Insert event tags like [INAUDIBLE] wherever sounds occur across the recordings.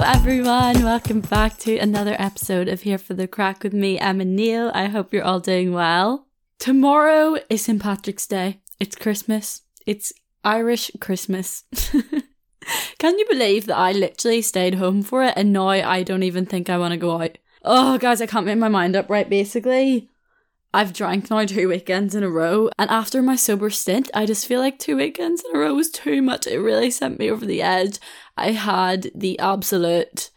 Hello, everyone. Welcome back to another episode of Here for the Craic with me, Emma Neal. I hope you're all doing well. Tomorrow is St. Patrick's Day. It's Christmas. It's Irish Christmas. [LAUGHS] Can you believe that I literally stayed home for it and now I don't even think I want to go out? Oh, guys, I can't make my mind up right. Basically, I've drank now two weekends in a row, and after my sober stint, I just feel like two weekends in a row was too much. It really sent me over the edge. I had the absolute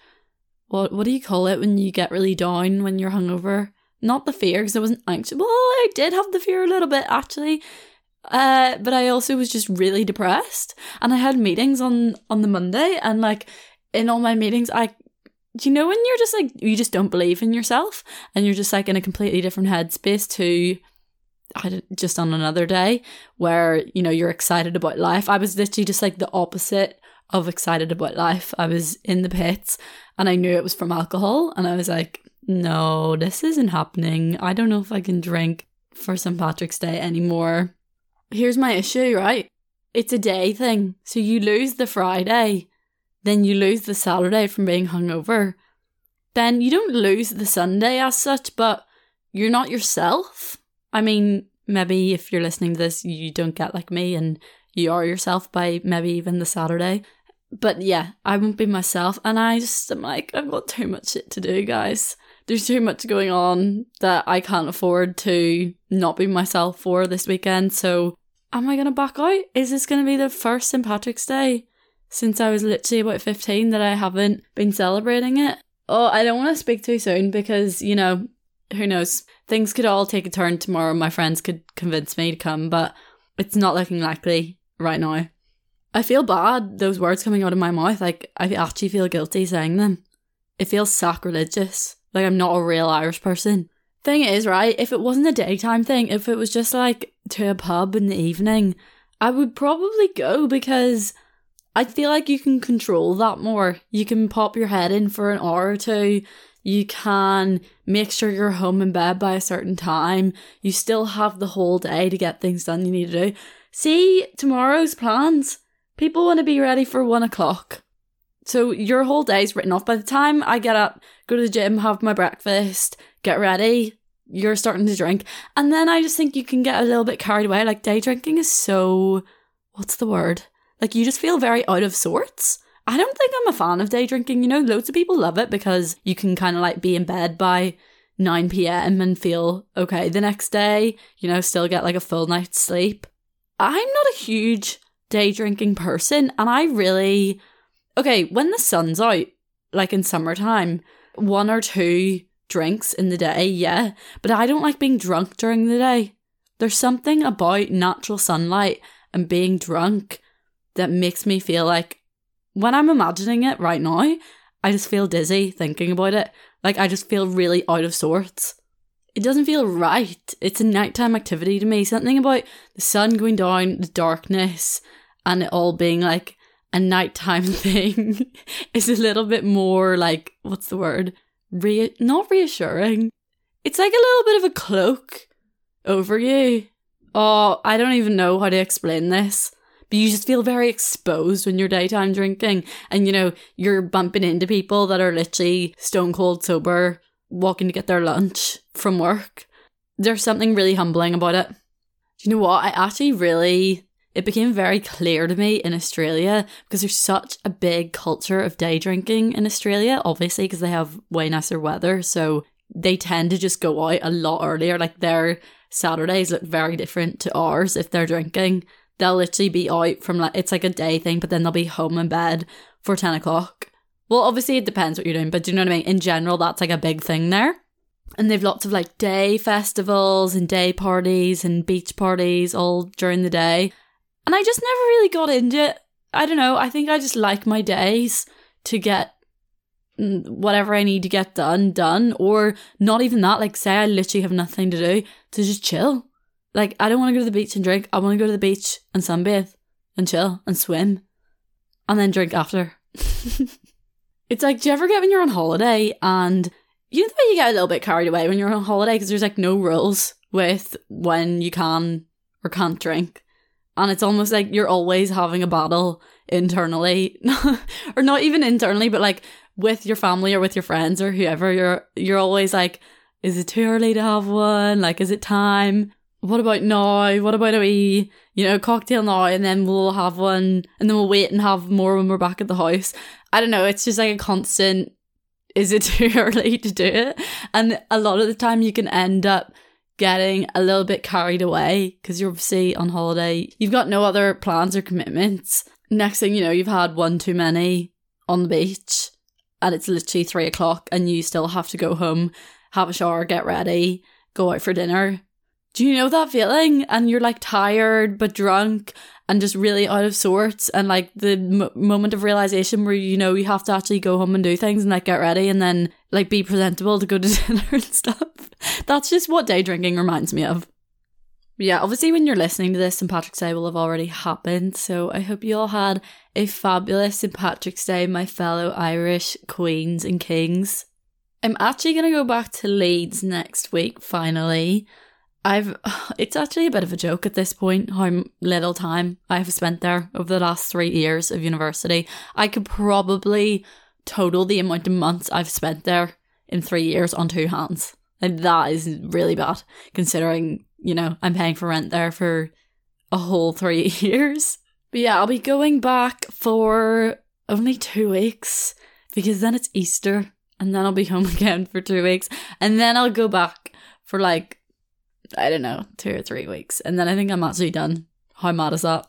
what what do you call it when you get really down when you're hungover? Not the fear because I wasn't anxious. Well, I did have the fear a little bit actually. Uh, but I also was just really depressed, and I had meetings on on the Monday, and like in all my meetings, I do you know when you're just like you just don't believe in yourself and you're just like in a completely different headspace to I just on another day where you know you're excited about life? I was literally just like the opposite of excited about life. I was in the pits and i knew it was from alcohol and i was like no this isn't happening. I don't know if i can drink for st patrick's day anymore. Here's my issue right? It's a day thing. So you lose the friday then you lose the Saturday from being hungover. Then you don't lose the Sunday as such, but you're not yourself. I mean, maybe if you're listening to this, you don't get like me and you are yourself by maybe even the Saturday. But yeah, I won't be myself. And I just am like, I've got too much shit to do, guys. There's too much going on that I can't afford to not be myself for this weekend. So, am I going to back out? Is this going to be the first St. Patrick's Day? Since I was literally about 15 that I haven't been celebrating it. Oh, I don't want to speak too soon because, you know, who knows? Things could all take a turn tomorrow. My friends could convince me to come, but it's not looking likely right now. I feel bad, those words coming out of my mouth. Like, I actually feel guilty saying them. It feels sacrilegious. Like, I'm not a real Irish person. Thing is, right, if it wasn't a daytime thing, if it was just like to a pub in the evening, I would probably go because I feel like you can control that more. You can pop your head in for an hour or two. You can make sure you're home in bed by a certain time. You still have the whole day to get things done you need to do. See tomorrow's plans. People want to be ready for one o'clock. So your whole day's written off. By the time I get up, go to the gym, have my breakfast, get ready, you're starting to drink. And then I just think you can get a little bit carried away. Like day drinking is so, what's the word? Like you just feel very out of sorts. I don't think I'm a fan of day drinking. You know, loads of people love it because you can kind of like be in bed by 9 p.m. and feel okay the next day, you know, still get like a full night's sleep. I'm not a huge day drinking person and I really, okay, when the sun's out, like in summertime, one or two drinks in the day, yeah, but I don't like being drunk during the day. There's something about natural sunlight and being drunk that makes me feel like when I'm imagining it right now, I just feel dizzy thinking about it. Like I just feel really out of sorts. It doesn't feel right. It's a nighttime activity to me. Something about the sun going down, the darkness, and it all being like a nighttime [LAUGHS] thing is a little bit more like what's the word? Re- not reassuring. It's like a little bit of a cloak over you. Oh, I don't even know how to explain this but you just feel very exposed when you're daytime drinking and you know you're bumping into people that are literally stone cold sober walking to get their lunch from work there's something really humbling about it do you know what i actually really it became very clear to me in Australia because there's such a big culture of day drinking in Australia, obviously, because they have way nicer weather. So they tend to just go out a lot earlier. Like their Saturdays look very different to ours if they're drinking. They'll literally be out from like, it's like a day thing, but then they'll be home in bed for 10 o'clock. Well, obviously, it depends what you're doing, but do you know what I mean? In general, that's like a big thing there. And they've lots of like day festivals and day parties and beach parties all during the day. And I just never really got into it. I don't know. I think I just like my days to get whatever I need to get done, done. Or not even that. Like, say I literally have nothing to do, to just chill. Like, I don't want to go to the beach and drink. I want to go to the beach and sunbathe and chill and swim and then drink after. [LAUGHS] it's like, do you ever get when you're on holiday and you know the way you get a little bit carried away when you're on holiday because there's like no rules with when you can or can't drink. And it's almost like you're always having a battle internally, [LAUGHS] or not even internally, but like with your family or with your friends or whoever. You're you're always like, is it too early to have one? Like, is it time? What about now? What about a wee, you know, cocktail now, and then we'll have one, and then we'll wait and have more when we're back at the house. I don't know. It's just like a constant is it [LAUGHS] too early to do it? And a lot of the time you can end up getting a little bit carried away because you're obviously on holiday. You've got no other plans or commitments. Next thing you know, you've had one too many on the beach and it's literally three o'clock and you still have to go home, have a shower, get ready, go out for dinner. Do you know that feeling? And you're like tired but drunk and just really out of sorts and like the m- moment of realization where you know you have to actually go home and do things and like get ready and then like be presentable to go to [LAUGHS] dinner and stuff. That's just what day drinking reminds me of. yeah, obviously when you're listening to this, St. Patrick's Day will have already happened. So I hope you all had a fabulous St. Patrick's Day, my fellow Irish queens and kings. I'm actually going to go back to Leeds next week, finally. I've [SIGHS] it's actually a bit of a joke at this point how little time I've spent there over the last 3 years of university. I could probably total the amount of months I've spent there in 3 years on two hands. And that is really bad considering, you know, I'm paying for rent there for a whole 3 [LAUGHS] years. But yeah, I'll be going back for only 2 weeks because then it's Easter and then I'll be home [LAUGHS] again for 2 weeks and then I'll go back for like I don't know, two or three weeks. And then I think I'm actually done. How mad is that?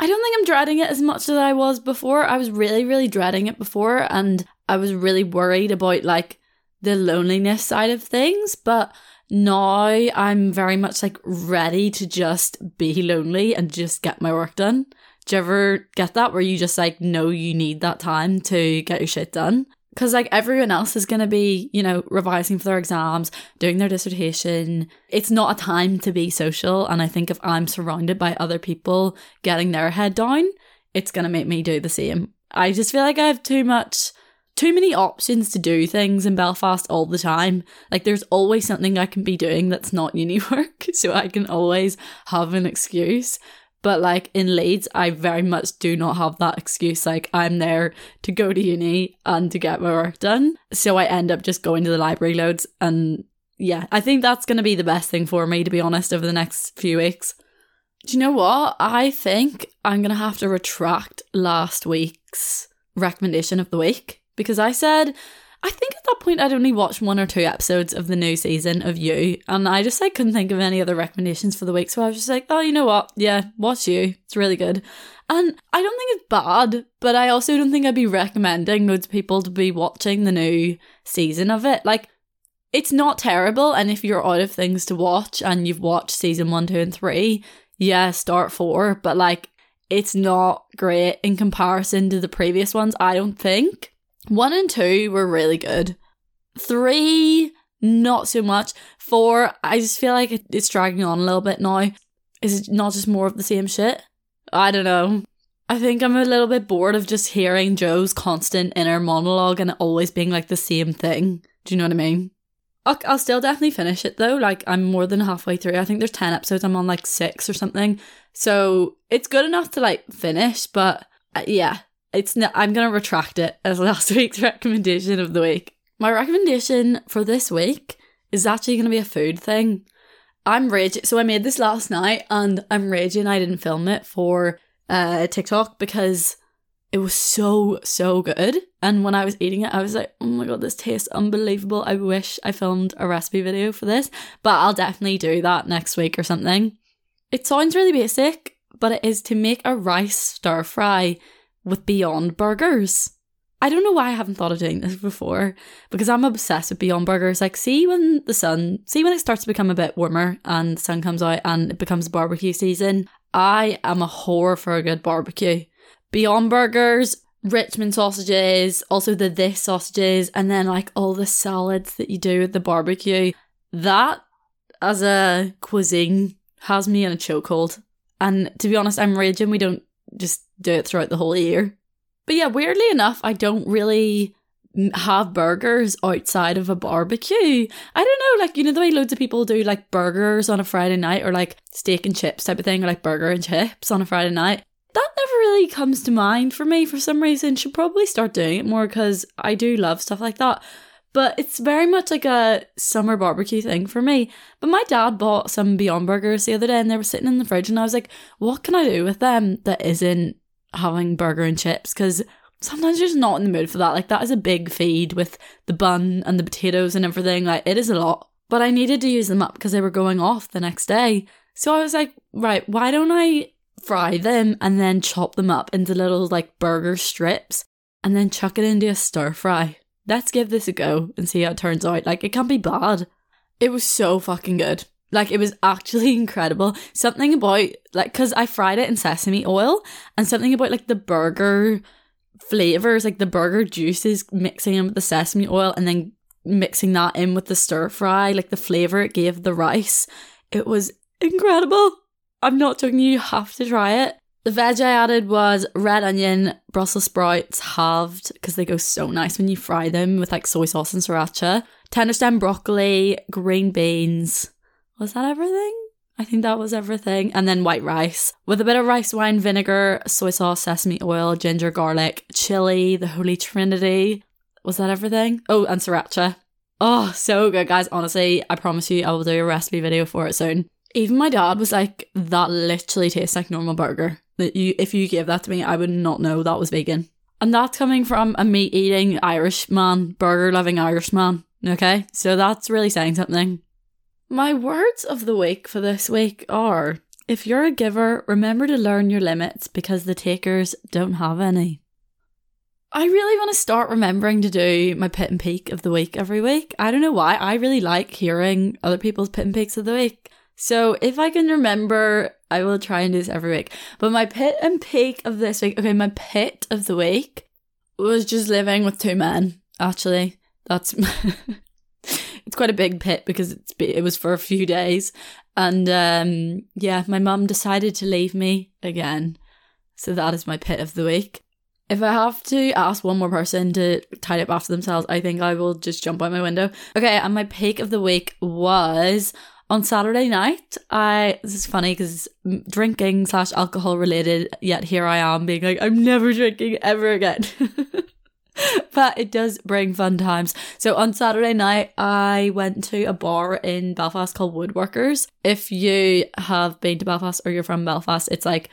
I don't think I'm dreading it as much as I was before. I was really, really dreading it before and I was really worried about like the loneliness side of things. But now I'm very much like ready to just be lonely and just get my work done. Do you ever get that where you just like know you need that time to get your shit done? Because like everyone else is going to be you know revising for their exams doing their dissertation. It's not a time to be social and i think if i'm surrounded by other people getting their head down it's going to make me do the same. I just feel like i have too much too many options to do things in belfast all the time. Like there's always something i can be doing that's not uni [LAUGHS] work so i can always have an excuse but like in Leeds, I very much do not have that excuse. Like I'm there to go to uni and to get my work done. So I end up just going to the library loads. And yeah, I think that's going to be the best thing for me, to be honest, over the next few weeks. Do you know what? I think I'm going to have to retract last week's recommendation of the week because I said I think at that point I'd only watched one or two episodes of the new season of You, and I just like couldn't think of any other recommendations for the week. So I was just like, oh, you know what? Yeah, watch You. It's really good. And I don't think it's bad, but I also don't think I'd be recommending loads of people to be watching the new season of it. Like, it's not terrible, and if you're out of things to watch and you've watched season one, two, and three, yeah, start four. But like, it's not great in comparison to the previous ones. I don't think. One and two were really good. Three, not so much. Four, I just feel like it's dragging on a little bit now. Is it not just more of the same shit? I don't know. I think I'm a little bit bored of just hearing Joe's constant inner monologue and always being like the same thing. Do you know what I mean? I'll, I'll still definitely finish it though. Like I'm more than halfway through. I think there's 10 episodes. I'm on like six or something. So it's good enough to like finish, but uh, yeah, it's not, I'm going to retract it as last [LAUGHS] week's recommendation of the week. My recommendation for this week is actually going to be a food thing. I'm raging. So I made this last night and I'm raging. I didn't film it for uh, TikTok because it was so, so good. And when I was eating it, I was like, oh my god, this tastes unbelievable. I wish I filmed a recipe video for this, but I'll definitely do that next week or something. It sounds really basic, but it is to make a rice stir fry with Beyond Burgers. I don't know why I haven't thought of doing this before because I'm obsessed with Beyond Burgers. Like, see when the sun, see when it starts to become a bit warmer and the sun comes out and it becomes barbecue season. I am a whore for a good barbecue. Beyond Burgers, Richmond sausages, also the this sausages, and then like all the salads that you do with the barbecue. That as a cuisine has me in a chokehold. And to be honest, I'm raging we don't just do it throughout the whole year. But yeah, weirdly enough, I don't really have burgers outside of a barbecue. I don't know, like, you know, the way loads of people do like burgers on a Friday night or like steak and chips type of thing, or like burger and chips on a Friday night. That never really comes to mind for me for some reason. Should probably start doing it more because I do love stuff like that. But it's very much like a summer barbecue thing for me. But my dad bought some Beyond Burgers the other day and they were sitting in the fridge and I was like, what can I do with them that isn't having burger and chips because sometimes you're just not in the mood for that. Like that is a big feed with the bun and the potatoes and everything. Like it is a lot. But I needed to use them up because they were going off the next day. So I was like, right, why don't I fry them and then chop them up into little like burger strips and then chuck it into a stir fry? Let's give this a go and see how it turns out. Like it can't be bad. It was so fucking good. Like it was actually [LAUGHS] incredible. Something about like cuz I fried it in sesame oil and something about like the burger flavors, like the burger juices mixing in with the sesame oil and then mixing that in with the stir fry, like the flavor it gave the rice. It was incredible. I'm not joking, you have to try it. The veg I added was red onion, Brussels sprouts halved because they go so nice when you fry them with like soy sauce and sriracha, tender stem broccoli, green beans, was that everything? I think that was everything. And then white rice with a bit of rice wine vinegar, soy sauce, sesame oil, ginger, garlic, chili, the Holy Trinity. Was that everything? Oh, and sriracha. Oh, so good, guys. Honestly, I promise you, I will do a recipe video for it soon. Even my dad was like, that literally tastes like normal burger. That you, if you gave that to me, I would not know that was vegan. And that's coming from a meat eating Irish man, burger loving Irish man. Okay, so that's really saying something. My words of the week for this week are if you're a giver, remember to learn your limits because the takers don't have any. I really want to start remembering to do my pit and peak of the week every week. I don't know why. I really like hearing other people's pit and peaks of the week. So if I can remember, I will try and do this every week. But my pit and peak of this week, okay, my pit of the week was just living with two men, actually. That's [LAUGHS] it's quite a big pit because it's it was for a few days, and um, yeah, my mum decided to leave me again, so that is my pit of the week. If I have to ask one more person to tidy up after themselves, I think I will just jump out my window. Okay, and my peak of the week was on Saturday night. I this is funny because drinking slash alcohol related. Yet here I am being like, I'm never drinking ever again. [LAUGHS] but it does bring fun times. So on Saturday night, I went to a bar in Belfast called Woodworkers. If you have been to Belfast or you're from Belfast, it's like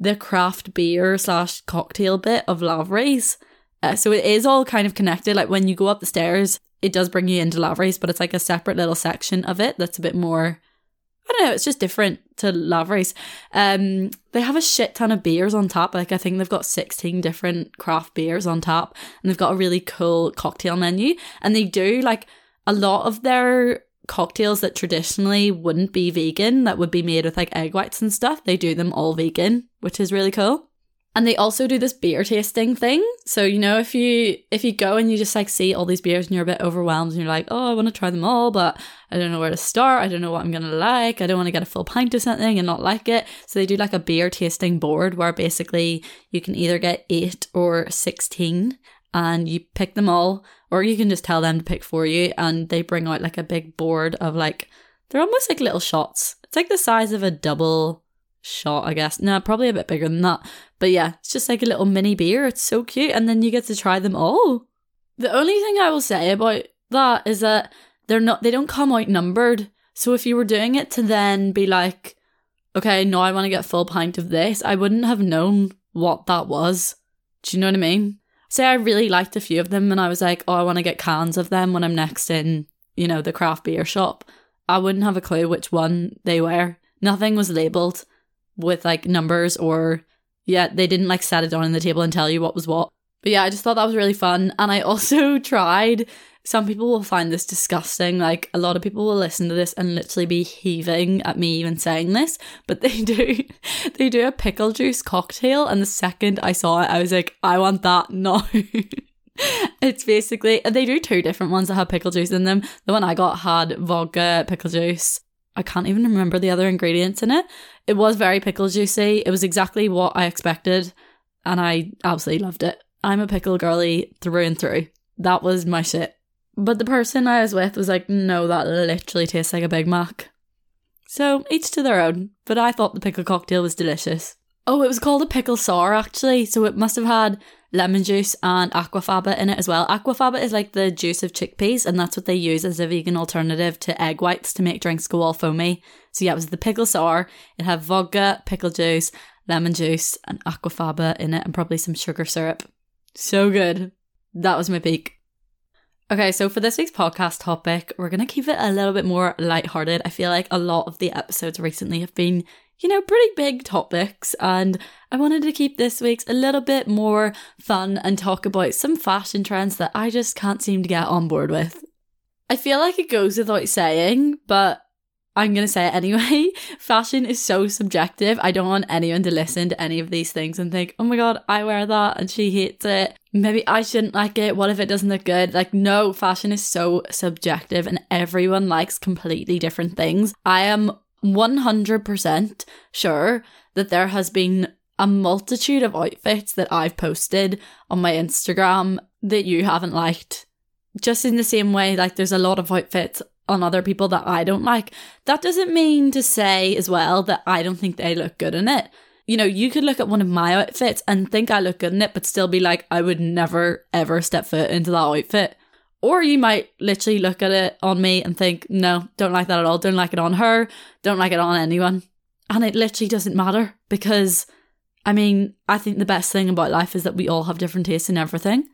the craft beer slash cocktail bit of Lavery's. Uh, so it is all kind of connected. Like when you go up the stairs, it does bring you into Lavery's, but it's like a separate little section of it that's a bit more I don't know, it's just different to Lavery's. Um, they have a shit ton of beers on top. Like I think they've got 16 different craft beers on top, and they've got a really cool cocktail menu. And they do like a lot of their cocktails that traditionally wouldn't be vegan, that would be made with like egg whites and stuff. They do them all vegan, which is really cool. And they also do this beer tasting thing. So, you know, if you if you go and you just like see all these beers and you're a bit overwhelmed and you're like, oh, I want to try them all, but I don't know where to start. I don't know what I'm gonna like. I don't want to get a full pint of something and not like it. So they do like a beer tasting board where basically you can either get eight or sixteen and you pick them all, or you can just tell them to pick for you and they bring out like a big board of like they're almost like little shots. It's like the size of a double shot, I guess. No, probably a bit bigger than that. But yeah, it's just like a little mini beer. It's so cute. And then you get to try them all. The only thing I will say about that is that they're not, they don't come out numbered. So if you were doing it to then be like, okay, now I want to get full pint of this, I wouldn't have known what that was. Do you know what I mean? Say I really liked a few of them and I was like, oh, I want to get cans of them when I'm next in, you know, the craft beer shop. I wouldn't have a clue which one they were. Nothing was labeled with like numbers or, yeah, they didn't like set it down on the table and tell you what was what. But yeah, I just thought that was really fun. And I also [LAUGHS] tried some people will find this disgusting. Like a lot of people will listen to this and literally be heaving at me even saying this, but they [LAUGHS] do they do a pickle juice cocktail and the second I saw it I was like I want that now. [LAUGHS] it's basically they do two different ones that have pickle juice in them. The one I got had vodka, pickle juice. I can't even remember the other ingredients in it. It was very pickle juicy. It was exactly what I expected and I absolutely loved it. I'm a pickle girly through and through. That was my shit. But the person I was with was like, no, that literally tastes like a Big Mac. So each to their own, but I thought the pickle cocktail was delicious. Oh, it was called a pickle sour actually, so it must have had lemon juice and aquafaba in it as well. Aquafaba is like the juice of chickpeas, and that's what they use as a vegan alternative to egg whites to make drinks go all foamy. So yeah, it was the pickle sour. It had vodka, pickle juice, lemon juice, and aquafaba in it, and probably some sugar syrup. So good. That was my peak. Okay, so for this week's podcast topic, we're going to keep it a little bit more lighthearted. I feel like a lot of the episodes recently have been, you know, pretty big topics, and I wanted to keep this week's a little bit more fun and talk about some fashion trends that I just can't seem to get on board with. I feel like it goes without saying, but I'm going to say it anyway. [LAUGHS] Fashion is so subjective. I don't want anyone to listen to any of these things and think, oh my God, I wear that and she hates it. Maybe I shouldn't like it. What if it doesn't look good? Like, no, fashion is so subjective and everyone likes completely different things. I am 100% sure that there has been a multitude of outfits that I've posted on my Instagram that you haven't liked. Just in the same way, like, there's a lot of outfits on other people that I don't like. That doesn't mean to say as well that I don't think they look good in it. You know, you could look at one of my outfits and think I look good in it, but still be like, I would never ever step foot into that outfit. Or you might literally look at it on me and think, no, don't like that at all. Don't like it on her. Don't like it on anyone. And it literally doesn't matter because, I mean, I think the best thing about life is that we all have different tastes in everything.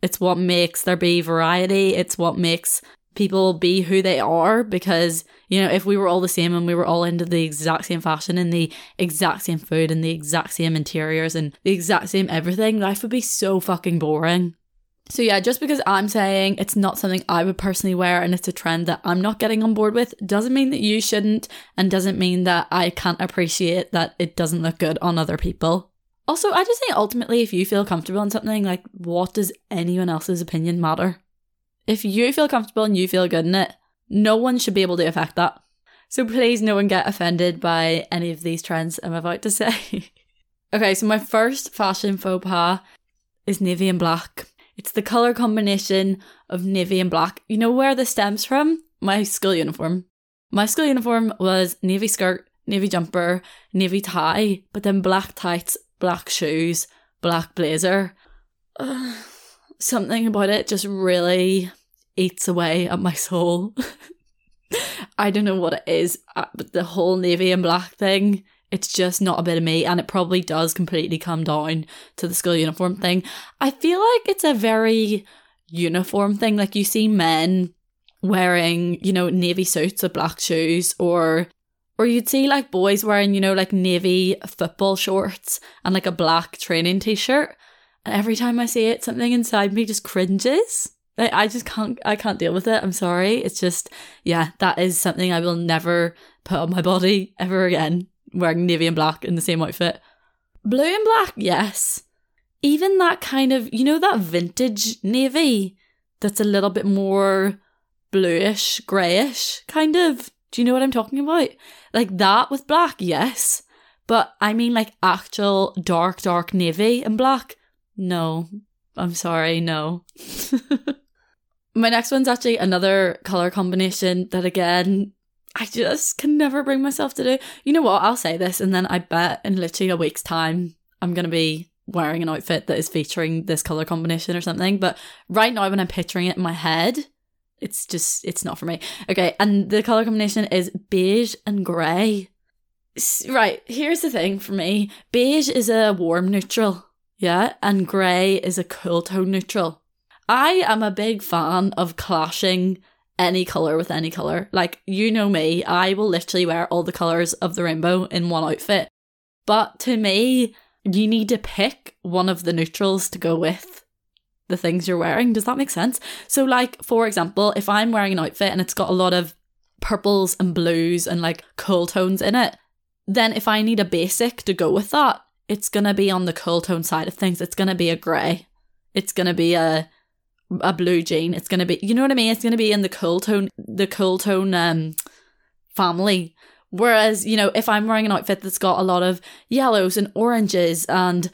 It's what makes there be variety. It's what makes people be who they are because you know if we were all the same and we were all into the exact same fashion and the exact same food and the exact same interiors and the exact same everything life would be so fucking boring so yeah just because i'm saying it's not something i would personally wear and it's a trend that i'm not getting on board with doesn't mean that you shouldn't and doesn't mean that i can't appreciate that it doesn't look good on other people also i just think ultimately if you feel comfortable in something like what does anyone else's opinion matter if you feel comfortable and you feel good in it, no one should be able to affect that. So please, no one get offended by any of these trends I'm about to [LAUGHS] say. okay, so my first fashion faux pas is navy and black. It's the colour combination of navy and black. You know where this stems from? My school uniform. My school uniform was navy skirt, navy jumper, navy tie, but then black tights, black shoes, black blazer. Ugh [SIGHS] something about it just really eats away at my soul. [LAUGHS] I don't know what it is, uh, but the whole navy and black thing, it's just not a bit of me, and it probably does completely come down to the school uniform thing. I feel like it's a very uniform thing. Like you see men wearing, you know, navy suits with black shoes, or or you'd see like boys wearing, you know, like navy football shorts and like a black training t-shirt. And every time I see it, something inside me just cringes. I, I just can't I can't deal with it. I'm sorry. It's just yeah, that is something I will never put on my body ever again. Wearing navy and black in the same outfit. Blue and black, yes. Even that kind of you know that vintage navy that's a little bit more bluish, greyish, kind of. Do you know what I'm talking about? Like that with black, yes. But I mean like actual dark, dark navy and black. No, I'm sorry, no. [LAUGHS] My next one's actually another color combination that again I just can never bring myself to do. You know what? I'll say this, and then I bet in literally a week's time I'm gonna be wearing an outfit that is featuring this color combination or something. But right now, when I'm picturing it in my head, It's just, it's not for me. Okay, and the color combination is beige and grey. Right, here's the thing for me beige is a warm neutral, yeah, and grey is a cool tone neutral. I am a big fan of clashing any color with any color. Like, you know me, I will literally wear all the colors of the rainbow in one outfit. But to me, you need to pick one of the neutrals to go with the things you're wearing. Does that make sense? So, like, for example, if I'm wearing an outfit and it's got a lot of purples and blues and like cool tones in it, then if I need a basic to go with that, it's gonna be on the cool tone side of things. It's gonna be a grey. It's gonna be a a blue jean. It's gonna be you know what I mean? It's gonna be in the cool tone the cool tone um family. Whereas, you know, if I'm wearing an outfit that's got a lot of yellows and oranges and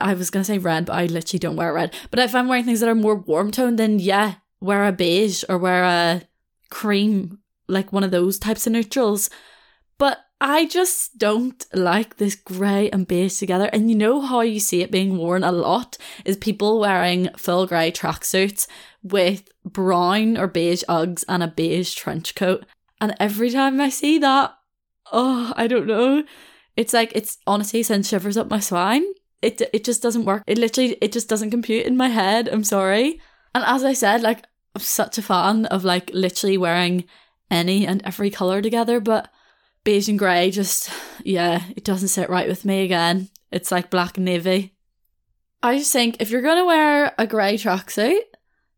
I was gonna say red, but I literally don't wear red. But if I'm wearing things that are more warm tone, then yeah, wear a beige or wear a cream, like one of those types of neutrals. But I just don't like this grey and beige together. And you know how you see it being worn a lot is people wearing full grey tracksuits with brown or beige Uggs and a beige trench coat. And every time I see that, oh, I don't know. It's like it's honestly sends shivers up my spine. It it just doesn't work. It literally it just doesn't compute in my head. I'm sorry. And as I said, like I'm such a fan of like literally wearing any and every colour together, but beige and grey just yeah, it doesn't sit right with me again. It's like black and navy. I just think if you're gonna wear a grey tracksuit,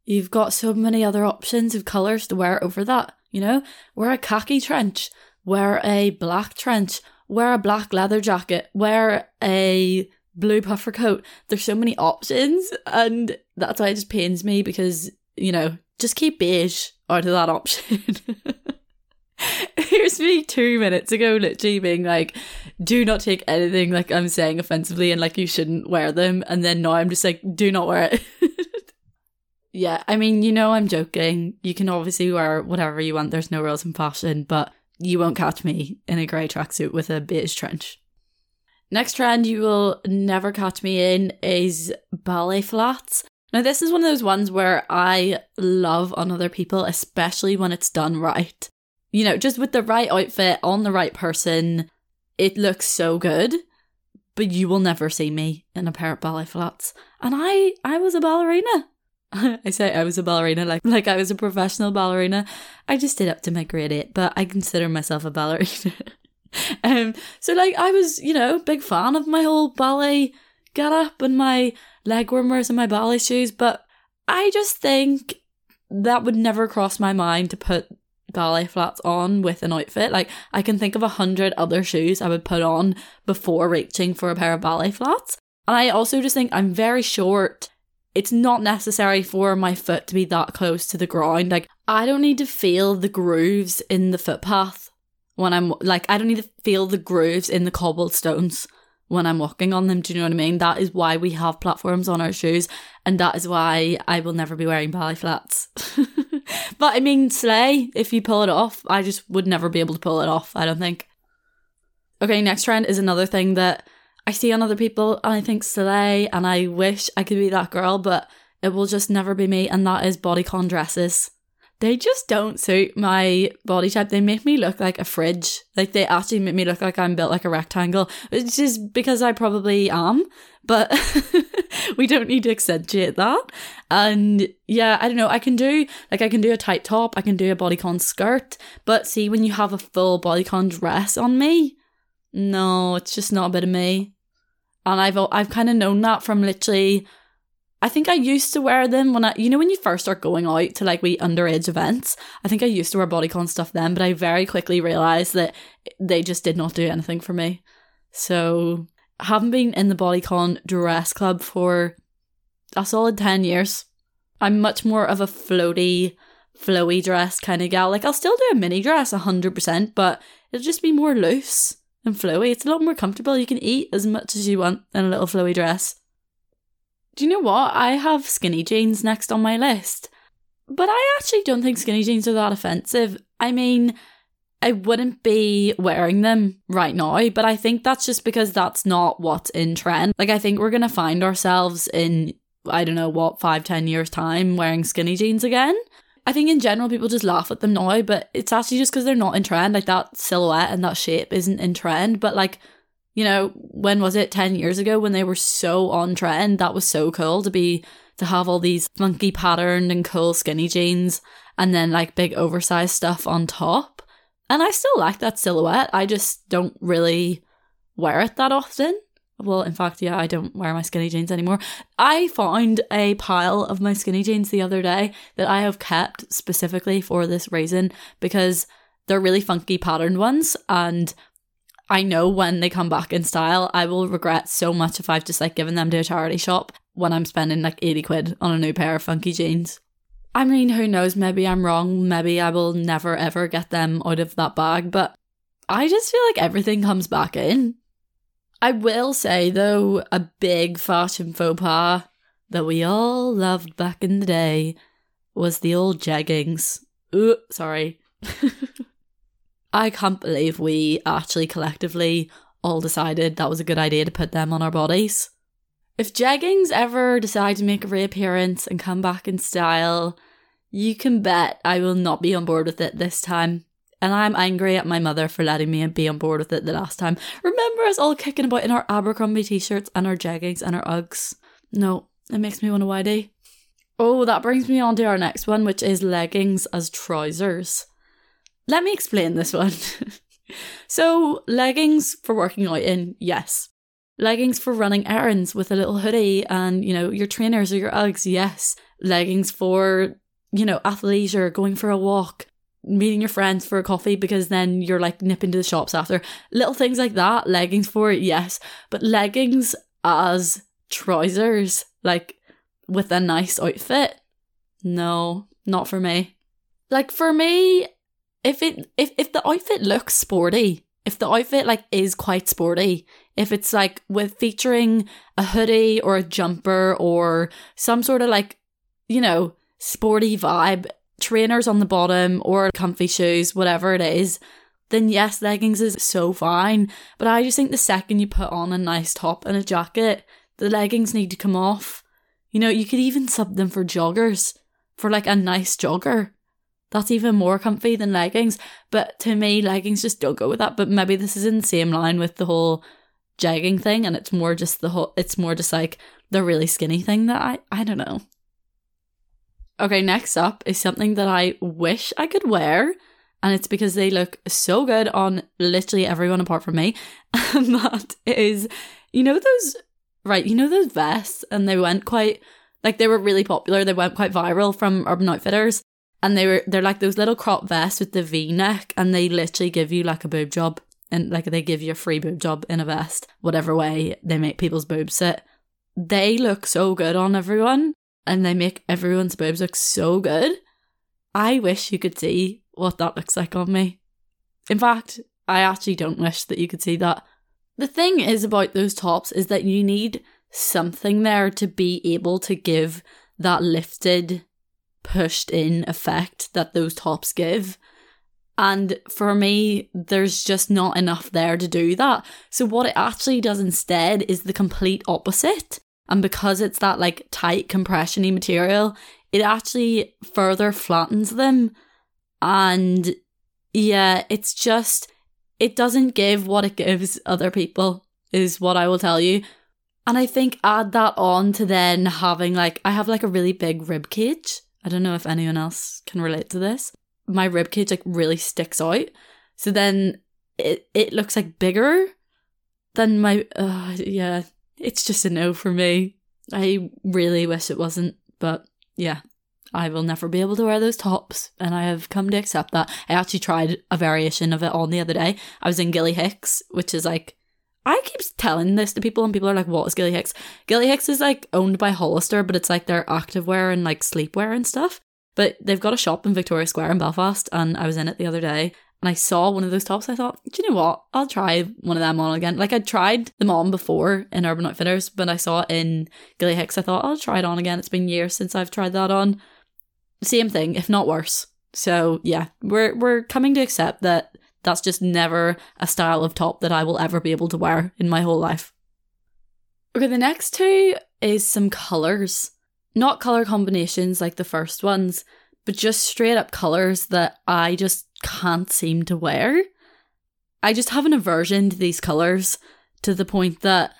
you've got so many other options of colours to wear over that. You know, wear a khaki trench, wear a black trench, wear a black leather jacket, wear a blue puffer coat. There's so many options, and that's why it just pains me because you know, just keep beige out of that option. [LAUGHS] [LAUGHS] Here's me two minutes ago, literally being like, do not take anything like I'm saying offensively and like you shouldn't wear them. And then now I'm just like, do not wear it. [LAUGHS] yeah, I mean, you know, I'm joking. You can obviously wear whatever you want. There's no rules in fashion, but you won't catch me in a grey tracksuit with a beige trench. Next trend you will never catch me in is ballet flats. Now, this is one of those ones where I love on other people, especially when it's done right. You know, just with the right outfit on the right person, it looks so good. But you will never see me in a pair of ballet flats. And I, I was a ballerina. [LAUGHS] I say I was a ballerina like like I was a professional ballerina. I just did up to my grade eight, but I consider myself a ballerina. [LAUGHS] um, so like I was, you know, big fan of my whole ballet get up and my leg warmers and my ballet shoes, but I just think that would never cross my mind to put ballet flats on with an outfit. Like I can think of a hundred other shoes I would put on before reaching for a pair of ballet flats. And I also just think I'm very short. It's not necessary for my foot to be that close to the ground. Like I don't need to feel the grooves in the footpath when I'm like I don't need to feel the grooves in the cobblestones when I'm walking on them. Do you know what I mean? That is why we have platforms on our shoes, and that is why I will never be wearing ballet flats. [LAUGHS] [LAUGHS] but I mean, slay if you pull it off. I just would never be able to pull it off. I don't think. Okay, next trend is another thing that I see on other people, and I think slay, and I wish I could be that girl, but it will just never be me, and that is bodycon dresses they just don't suit my body type. They make me look like a fridge. Like they actually make me look like I'm built like a rectangle, which is because I probably am, but [LAUGHS] we don't need to accentuate that. And yeah, I don't know. I can do like I can do a tight top, I can do a bodycon skirt, but see when you have a full bodycon dress on me, no, it's just not a bit of me. And I've I've kind of known that from literally I think I used to wear them when I, you know, when you first start going out to like we underage events. I think I used to wear bodycon stuff then, but I very quickly realized that they just did not do anything for me. So, haven't been in the bodycon dress club for a solid 10 years. I'm much more of a floaty, flowy dress kind of gal. Like, I'll still do a mini dress 100%, but it'll just be more loose and flowy. It's a lot more comfortable. You can eat as much as you want in a little flowy dress. Do you know what? I have skinny jeans next on my list. But I actually don't think skinny jeans are that offensive. I mean, I wouldn't be wearing them right now, but I think that's just because that's not what's in trend. Like, I think we're going to find ourselves in, I don't know what, five, ten years' time wearing skinny jeans again. I think in general people just laugh at them now, but it's actually just because they're not in trend. Like that silhouette and that shape isn't in trend. But like, you know, when was it? 10 years ago when they were so on trend, that was so cool to be, to have all these funky patterned and cool skinny jeans and then like big oversized stuff on top. And I still like that silhouette. I just don't really wear it that often. Well, in fact, yeah, I don't wear my skinny jeans anymore. I found a pile of my skinny jeans the other day that I have kept specifically for this reason because they're really funky patterned ones and I know when they come back in style, I will regret so much if I've just like given them to a charity shop when I'm spending like 80 quid on a new pair of funky jeans. I mean, who knows? Maybe I'm wrong. Maybe I will never ever get them out of that bag, but I just feel like everything comes back in. I will say, though, a big fashion faux pas that we all loved back in the day was the old jeggings. Ooh, sorry. [LAUGHS] I can't believe we actually collectively all decided that was a good idea to put them on our bodies. If jeggings ever decide to make a reappearance and come back in style, you can bet I will not be on board with it this time. And I'm angry at my mother for letting me be on board with it the last time. Remember us all kicking about in our Abercrombie t shirts and our jeggings and our Uggs? No, it makes me want a whitey. Oh, that brings me on to our next one, which is leggings as trousers. Let me explain this one. [LAUGHS] so, leggings for working out in, yes. Leggings for running errands with a little hoodie and, you know, your trainers or your Uggs, yes. Leggings for, you know, athleisure, going for a walk, meeting your friends for a coffee because then you're like nipping to the shops after. Little things like that, leggings for it, yes. But leggings as trousers, like with a nice outfit, no, not for me. Like for me, if it if if the outfit looks sporty, if the outfit like is quite sporty, if it's like with featuring a hoodie or a jumper or some sort of like, you know, sporty vibe, trainers on the bottom or comfy shoes, whatever it is, then yes, leggings is so fine. But I just think the second you put on a nice top and a jacket, the leggings need to come off. You know, you could even sub them for joggers, for like a nice jogger. That's even more comfy than leggings. But to me, leggings just don't go with that. But maybe this is in the same line with the whole jegging thing, and it's more just the whole. It's more just like the really skinny thing that I I don't know. Okay, next up is something that I wish I could wear, and it's because they look so good on literally everyone apart from me. [LAUGHS] And that is, you know, those, right, you know, those vests, and they went quite, like, they were really popular. They went quite viral from Urban Outfitters, and they were, they're like those little crop vests with the v neck, and they literally give you like a boob job, and like they give you a free boob job in a vest, whatever way they make people's boobs sit. They look so good on everyone and they make everyone's boobs look so good. I wish you could see what that looks like on me. In fact, I actually don't wish that you could see that. The thing is about those tops is that you need something there to be able to give that lifted, pushed in effect that those tops give. And for me, there's just not enough there to do that. So, what it actually does instead is the complete opposite. And because it's that like tight compressiony material, it actually further flattens them. And yeah, it's just, it doesn't give what it gives other people, is what I will tell you. And I think add that on to then having like, I have like a really big rib cage. I don't know if anyone else can relate to this. My rib cage like really sticks out. So then it, it looks like bigger than my, uh, yeah, it's just a no for me. I really wish it wasn't, but yeah, I will never be able to wear those tops, and I have come to accept that. I actually tried a variation of it on the other day. I was in Gilly Hicks, which is like, I keep telling this to people, and people are like, "What is Gilly Hicks?" Gilly Hicks is like owned by Hollister, but it's like their activewear and like sleepwear and stuff. But they've got a shop in Victoria Square in Belfast, and I was in it the other day, and I saw one of those tops. I thought, do you know what? I'll try one of them on again. Like I'd tried them on before in Urban Outfitters, but I saw it in Gilly Hicks. I thought I'll try it on again. It's been years since I've tried that on. Same thing, if not worse. So yeah, we're we're coming to accept that that's just never a style of top that I will ever be able to wear in my whole life. Okay, the next two is some colours. Not colour combinations like the first ones, but just straight up colors that I just can't seem to wear. I just have an aversion to these colors to the point that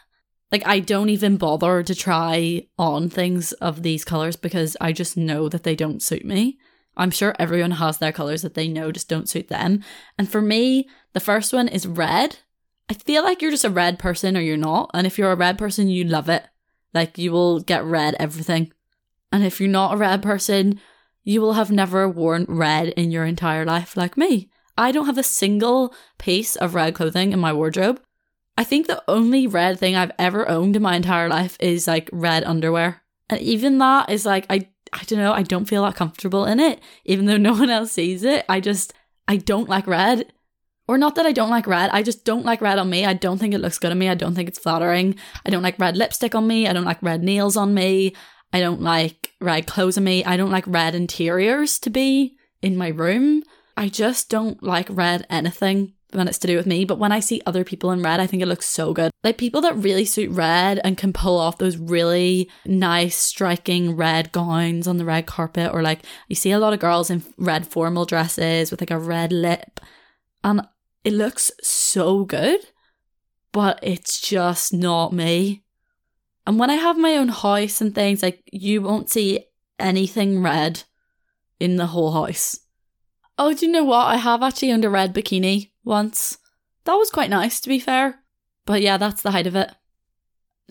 like I don't even bother to try on things of these colors because I just know that they don't suit me. I'm sure everyone has their colors that they know just don't suit them. And for me, the first one is red. I feel like you're just a red person or you're not. And if you're a red person, you love it. Like you will get red everything. And if you're not a red person, you will have never worn red in your entire life like me. I don't have a single piece of red clothing in my wardrobe. I think the only red thing I've ever owned in my entire life is like red underwear. And even that is like I I don't know, I don't feel that comfortable in it even though no one else sees it. I just I don't like red. Or not that I don't like red, I just don't like red on me. I don't think it looks good on me. I don't think it's flattering. I don't like red lipstick on me. I don't like red nails on me. I don't like red clothes on me. I don't like red interiors to be in my room. I just don't like red anything when it's to do with me. But when I see other people in red, I think it looks so good. Like people that really suit red and can pull off those really nice, striking red gowns on the red carpet, or like you see a lot of girls in red formal dresses with like a red lip. And it looks so good, but it's just not me. And when I have my own house and things, like you won't see anything red in the whole house. Oh, do you know what? I have actually owned a red bikini once. That was quite nice, to be fair. But yeah, that's the height of it.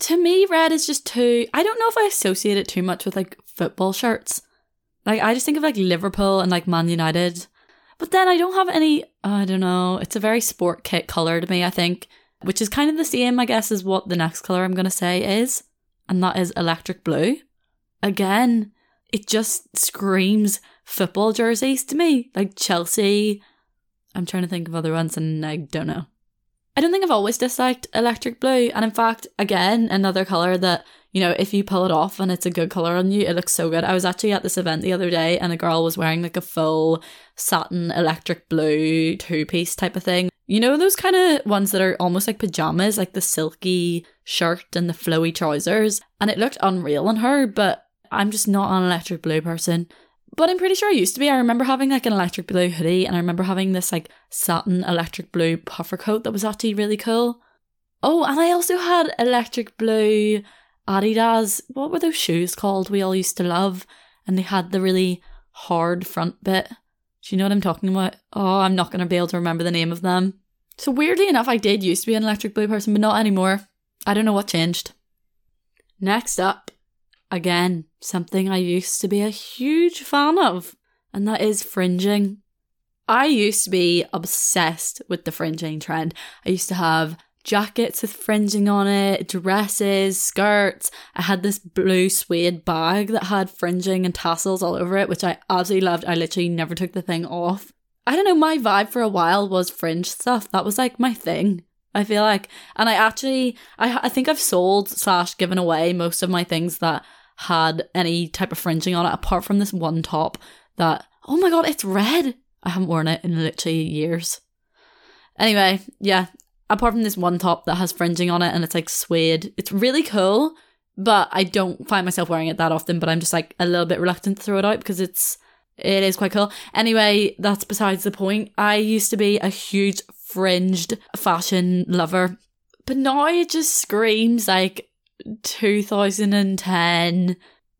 To me, red is just too. I don't know if I associate it too much with like football shirts. Like, I just think of like Liverpool and like Man United. But then I don't have any. I don't know. It's a very sport kit colour to me, I think, which is kind of the same, I guess, as what the next colour I'm going to say is. And that is electric blue. Again, it just screams football jerseys to me, like Chelsea. I'm trying to think of other ones and I don't know. I don't think I've always disliked electric blue. And in fact, again, another colour that, you know, if you pull it off and it's a good colour on you, it looks so good. I was actually at this event the other day and a girl was wearing like a full satin electric blue two piece type of thing. You know, those kind of ones that are almost like pajamas, like the silky shirt and the flowy trousers. And it looked unreal on her, but I'm just not an electric blue person. But I'm pretty sure I used to be. I remember having like an electric blue hoodie and I remember having this like satin electric blue puffer coat that was actually really cool. Oh, and I also had electric blue Adidas. What were those shoes called we all used to love? And they had the really hard front bit. Do you know what I'm talking about? Oh, I'm not going to be able to remember the name of them. So weirdly enough, I did used to be an electric blue person, but not anymore. I don't know what changed. Next up, Again, something I used to be a huge fan of, and that is fringing. I used to be obsessed with the fringing trend. I used to have jackets with fringing on it, dresses, skirts. I had this blue suede bag that had fringing and tassels all over it, which I absolutely loved. I literally never took the thing off. I don't know, my vibe for a while was fringe stuff. That was like my thing. I feel like, and I actually, I, I think I've sold slash given away most of my things that had any type of fringing on it, apart from this one top that, oh my god, it's red. I haven't worn it in literally years. Anyway, yeah, apart from this one top that has fringing on it and it's like suede, it's really cool, but I don't find myself wearing it that often, but I'm just like a little bit reluctant to throw it out because it's it is quite cool. Anyway, that's besides the point. I used to be a huge fringed fashion lover, but now it just screams like 2010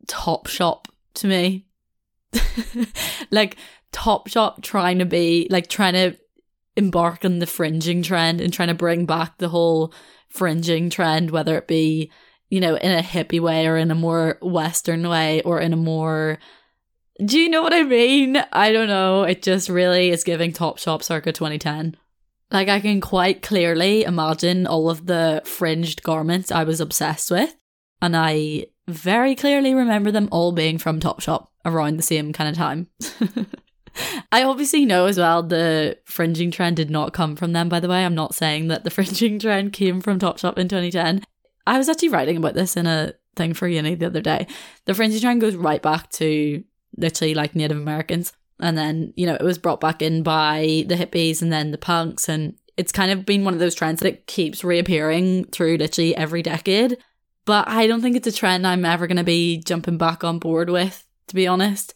Topshop to me. [LAUGHS] like Topshop trying to be like trying to embark on the fringing trend and trying to bring back the whole fringing trend, whether it be, you know, in a hippie way or in a more Western way or in a more do you know what I mean? I don't know. It just really is giving Topshop circa 2010. Like I can quite clearly imagine all of the fringed garments I was obsessed with. And I very clearly remember them all being from Topshop around the same kind of time. [LAUGHS] I obviously know as well the fringing trend did not come from them, by the way. I'm not saying that the [LAUGHS] fringing trend came from Topshop in 2010. I was actually writing about this in a thing for uni the other day. The fringing trend goes right back to literally like Native Americans. And then, you know, it was brought back in by the hippies and then the punks. And it's kind of been one of those trends that it keeps reappearing through literally every decade. But I don't think it's a trend I'm ever going to be jumping back on board with, to be honest.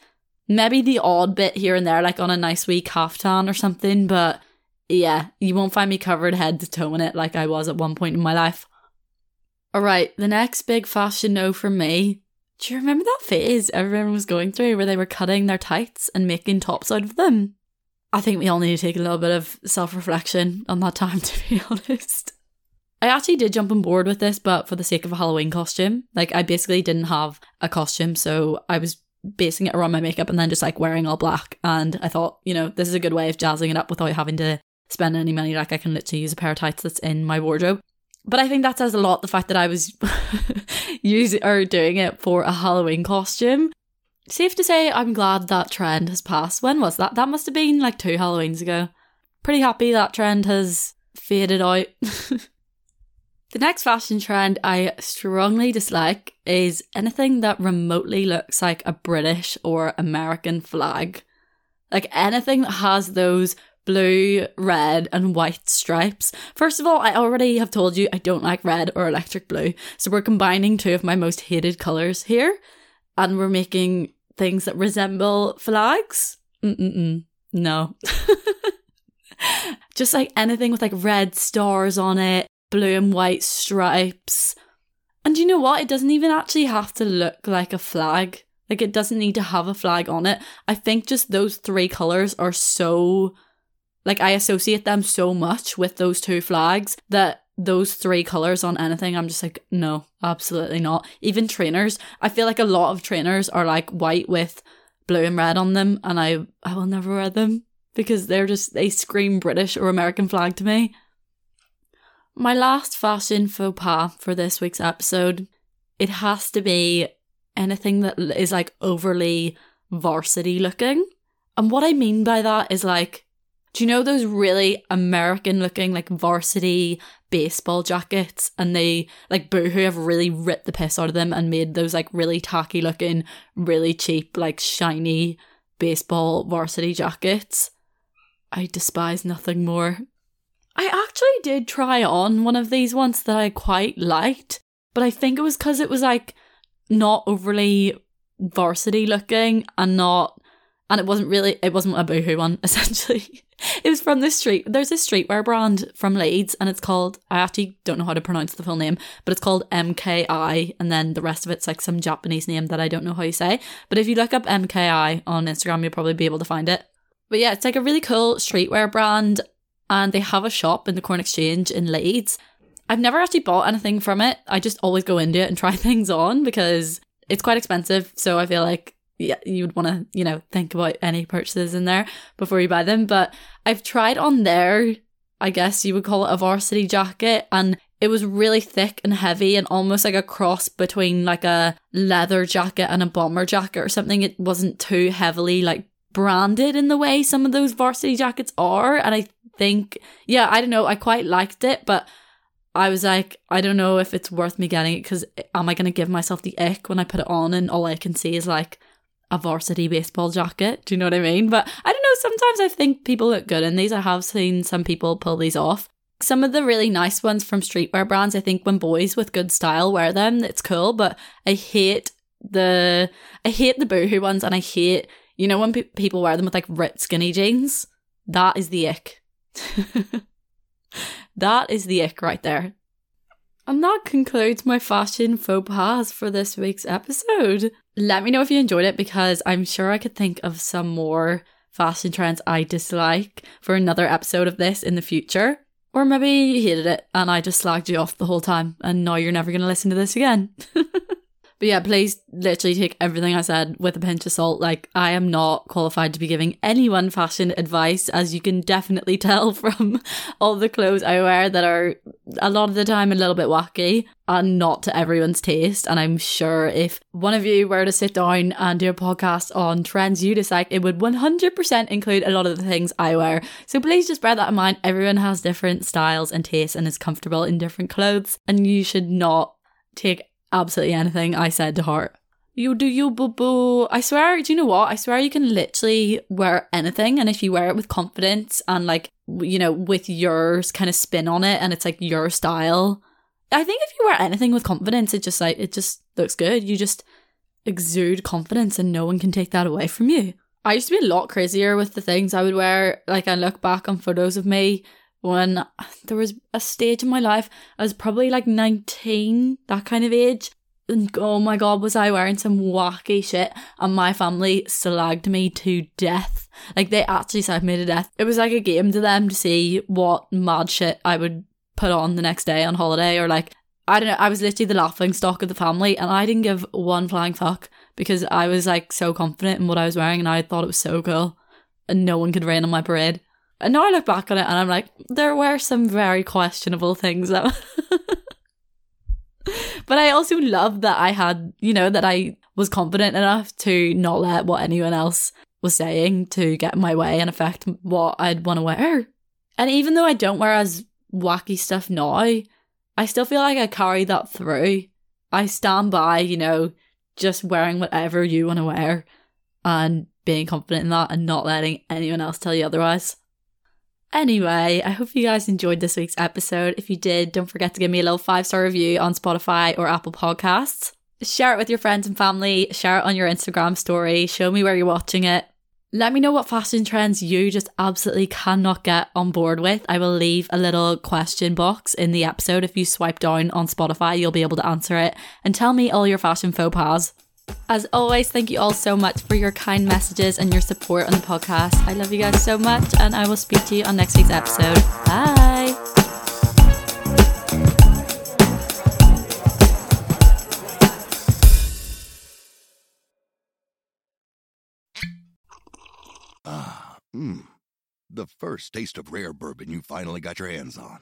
Maybe the odd bit here and there, like on a nice wee caftan or something, but yeah, you won't find me covered head to toe in it like I was at one point in my life. Alright, the next big fashion no for me. Do you remember that phase everyone was going through where they were cutting their tights and making tops out of them? I think we all need to take a little bit of self reflection on that time, [LAUGHS] to be honest. I actually did jump on board with this, but for the sake of a Halloween costume. Like, I basically didn't have a costume, so I was basing it around my makeup and then just like wearing all black. And I thought, you know, this is a good way of jazzing it up without having to spend any money. Like I can literally use a pair of tights that's in my wardrobe. But I think that says a lot the fact that I was [LAUGHS] using or doing it for a Halloween costume. Safe to say, I'm glad that trend has passed. When was that? That must have been like two Halloweens ago. Pretty happy that trend has faded out. [LAUGHS] The next fashion trend I strongly dislike is anything that remotely looks like a British or American flag. Like anything that has those blue, red, and white stripes. First of all, I already have told you I don't like red or electric blue, so we're combining two of my most hated colours here, and we're making things that resemble flags. Mm-mm-mm. No. [LAUGHS] Just like anything with like red stars on it, blue and white stripes. And you know what? It doesn't even actually have to look like a flag. Like it doesn't need to have a flag on it. I think just those three colours are so like I associate them so much with those two flags that those three colors on anything, I'm just like, no, absolutely not. Even trainers, I feel like a lot of trainers are like white with blue and red on them, and I I will never wear them because they're just they scream British or American flag to me. My last fashion faux pas for this week's episode, it has to be anything that is like overly varsity looking. And what I mean by that is like do you know those really American looking like varsity baseball jackets and they like Boohoo have really ripped the piss out of them and made those like really tacky looking, really cheap, like shiny baseball varsity jackets? I despise nothing more. I actually did try on one of these once that I quite liked, but I think it was because it was like not overly varsity looking and not and it wasn't really it wasn't a boohoo one [LAUGHS] essentially [LAUGHS] it was from this street there's a streetwear brand from leeds and it's called i actually don't know how to pronounce the full name but it's called mki and then the rest of it's like some japanese name that i don't know how you say. But if you look up mki on instagram you'll probably be able to find it. But yeah it's like a really cool streetwear brand and they have a shop in the corn exchange in leeds. I've never actually bought anything from it. I just always go into it and try [LAUGHS] things on because it's quite expensive. So i feel like yeah, you would want to, you know, think about any purchases in there before you buy them. But I've tried on there, I guess you would call it a varsity jacket, and it was really thick and heavy and almost like a cross between like a leather jacket and a bomber jacket or something. It wasn't too heavily like branded in the way some of those varsity jackets are. And I think, yeah, I don't know, I quite liked it, but I was like, I don't know if it's worth me getting it because eh, am I going to give myself the ick when I put it on and all I can see is like a varsity baseball jacket. Do you know what I mean? But I don't know, sometimes I think people look good in these. I have seen some people pull these off. Some of the really nice ones from streetwear brands, I think when boys with good style wear them, it's cool, but I hate the I hate the boohoo ones and I hate, you know when pe- people wear them with like ripped skinny jeans? That is the ick. [LAUGHS] that is the ick right there. And that concludes my fashion faux pas for this week's episode. Let me know if you enjoyed it because I'm sure I could think of some more fashion trends I dislike for another episode of this in the future. Or maybe you hated it and I just slagged you off the whole time and now you're never going to listen to this again. [LAUGHS] But yeah, please literally take everything I said with a pinch of salt. Like, I am not qualified to be giving anyone fashion advice, as you can definitely [LAUGHS] tell from all the clothes I wear that are a lot of the time a little bit wacky and not to everyone's taste. And I'm sure if one of you were to sit down and do a podcast on trends you dislike, it would 100% include a lot of the things I wear. So please just bear that in mind. Everyone has different styles and tastes and is comfortable in different clothes, and you should not take absolutely anything I said to heart. You do you boo boo. I swear, do you know what? I swear you can literally wear anything. And if you wear it with confidence and like, you know, with yours kind of spin on it and it's like your style. I think if you wear anything with confidence, it just like, it just looks good. You just, exude confidence and no one can take that away from you. I used to be a lot crazier with the things I would wear. Like I look back on photos of me when there was a stage in my life, I was probably like 19, that kind of age. And oh my god, was I wearing some wacky shit? And my family slagged me to death. Like they actually slagged me to death. It was like a game to them to see what mad shit I would put on the next day on holiday or like I don't know, I was literally the laughing stock of the family and I didn't give one flying fuck because I was like so confident in what I was wearing and I thought it was so cool. And no one could rain on my parade. And now I look back on it and I'm like, there were some very questionable things that [LAUGHS] But I also love that I had, you know, that I was confident enough to not let what anyone else was saying to get in my way and affect what I'd want to wear. And even though I don't wear as wacky stuff now, I still feel like I carry that through. I stand by, you know, just wearing whatever you want to wear and being confident in that and not letting anyone else tell you otherwise. Anyway, I hope you guys enjoyed this week's episode. If you did, don't forget to give me a little five star review on Spotify or Apple Podcasts. Share it with your friends and family, share it on your Instagram story, show me where you're watching it. Let me know what fashion trends you just absolutely cannot get on board with. I will leave a little question box in the episode. If you swipe down on Spotify, you'll be able to answer it and tell me all your fashion faux pas. As always, thank you all so much for your kind messages and your support on the podcast. I love you guys so much, and I will speak to you on next week's episode. Bye. Ah, mmm. The first taste of rare bourbon you finally got your hands on.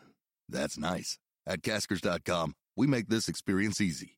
That's nice. At caskers.com, we make this experience easy.